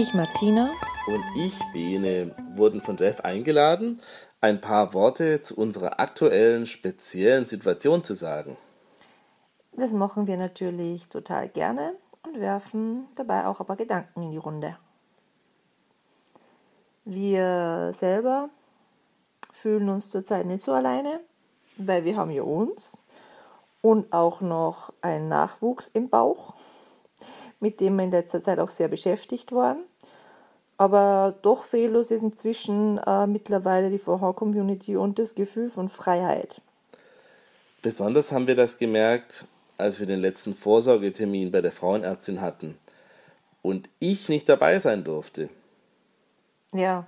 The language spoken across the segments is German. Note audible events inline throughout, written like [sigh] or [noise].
Ich, Martina. Und ich, Bene, wurden von Jeff eingeladen, ein paar Worte zu unserer aktuellen speziellen Situation zu sagen. Das machen wir natürlich total gerne und werfen dabei auch ein paar Gedanken in die Runde. Wir selber fühlen uns zurzeit nicht so alleine, weil wir haben ja uns und auch noch einen Nachwuchs im Bauch, mit dem wir in letzter Zeit auch sehr beschäftigt waren. Aber doch fehllos ist inzwischen äh, mittlerweile die VH-Community und das Gefühl von Freiheit. Besonders haben wir das gemerkt, als wir den letzten Vorsorgetermin bei der Frauenärztin hatten und ich nicht dabei sein durfte. Ja,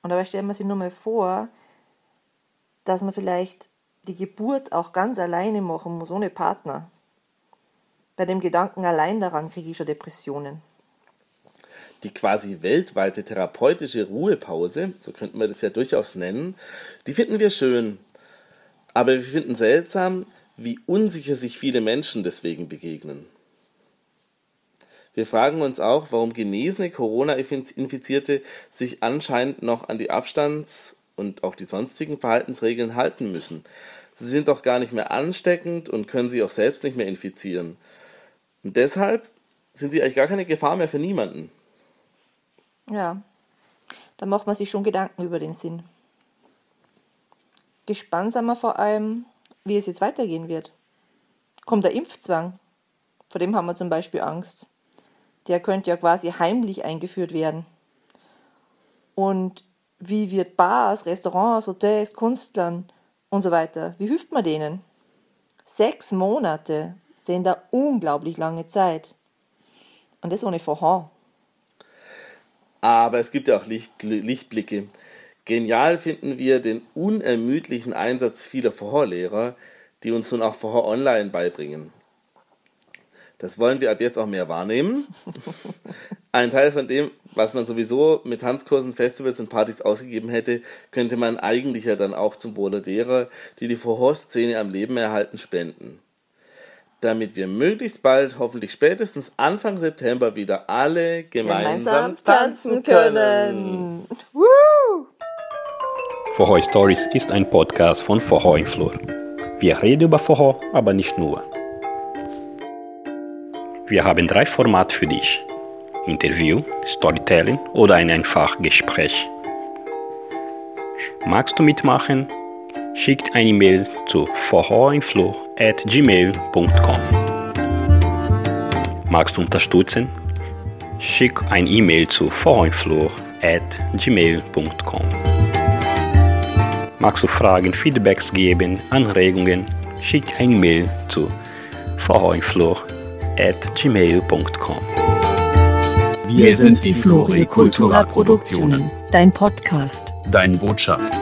und dabei stellen wir sich nur mal vor, dass man vielleicht die Geburt auch ganz alleine machen muss, ohne Partner. Bei dem Gedanken allein daran kriege ich schon Depressionen. Die quasi weltweite therapeutische Ruhepause, so könnten wir das ja durchaus nennen, die finden wir schön. Aber wir finden seltsam, wie unsicher sich viele Menschen deswegen begegnen. Wir fragen uns auch, warum genesene Corona-Infizierte sich anscheinend noch an die Abstands- und auch die sonstigen Verhaltensregeln halten müssen. Sie sind doch gar nicht mehr ansteckend und können sich auch selbst nicht mehr infizieren. Und deshalb sind sie eigentlich gar keine Gefahr mehr für niemanden. Ja, da macht man sich schon Gedanken über den Sinn. Gespannt sind wir vor allem, wie es jetzt weitergehen wird. Kommt der Impfzwang? Vor dem haben wir zum Beispiel Angst. Der könnte ja quasi heimlich eingeführt werden. Und wie wird Bars, Restaurants, Hotels, Kunstlern und so weiter, wie hilft man denen? Sechs Monate sind da unglaublich lange Zeit. Und das ohne Vorhang. Aber es gibt ja auch Licht, Lichtblicke. Genial finden wir den unermüdlichen Einsatz vieler Vorlehrer, die uns nun auch Vorher online beibringen. Das wollen wir ab jetzt auch mehr wahrnehmen. [laughs] Ein Teil von dem, was man sowieso mit Tanzkursen, Festivals und Partys ausgegeben hätte, könnte man eigentlich ja dann auch zum Wohle derer, die die Vorhorszene am Leben erhalten, spenden. Damit wir möglichst bald, hoffentlich spätestens Anfang September wieder alle gemeinsam, gemeinsam tanzen können. Woo! Vorhoi Stories ist ein Podcast von Vorhoi im Flur. Wir reden über Vorhoi, aber nicht nur. Wir haben drei Formate für dich. Interview, Storytelling oder ein einfach Gespräch. Magst du mitmachen? Schickt eine E-Mail zu vorhoinflur.gmail.com Magst du unterstützen? Schick ein E-Mail zu vorhoinflur.gmail.com Magst du Fragen, Feedbacks geben, Anregungen? Schick ein E-Mail zu vorhoinflur.gmail.com Wir sind die Flori Kultura Produktionen. Dein Podcast. Deine Botschaft.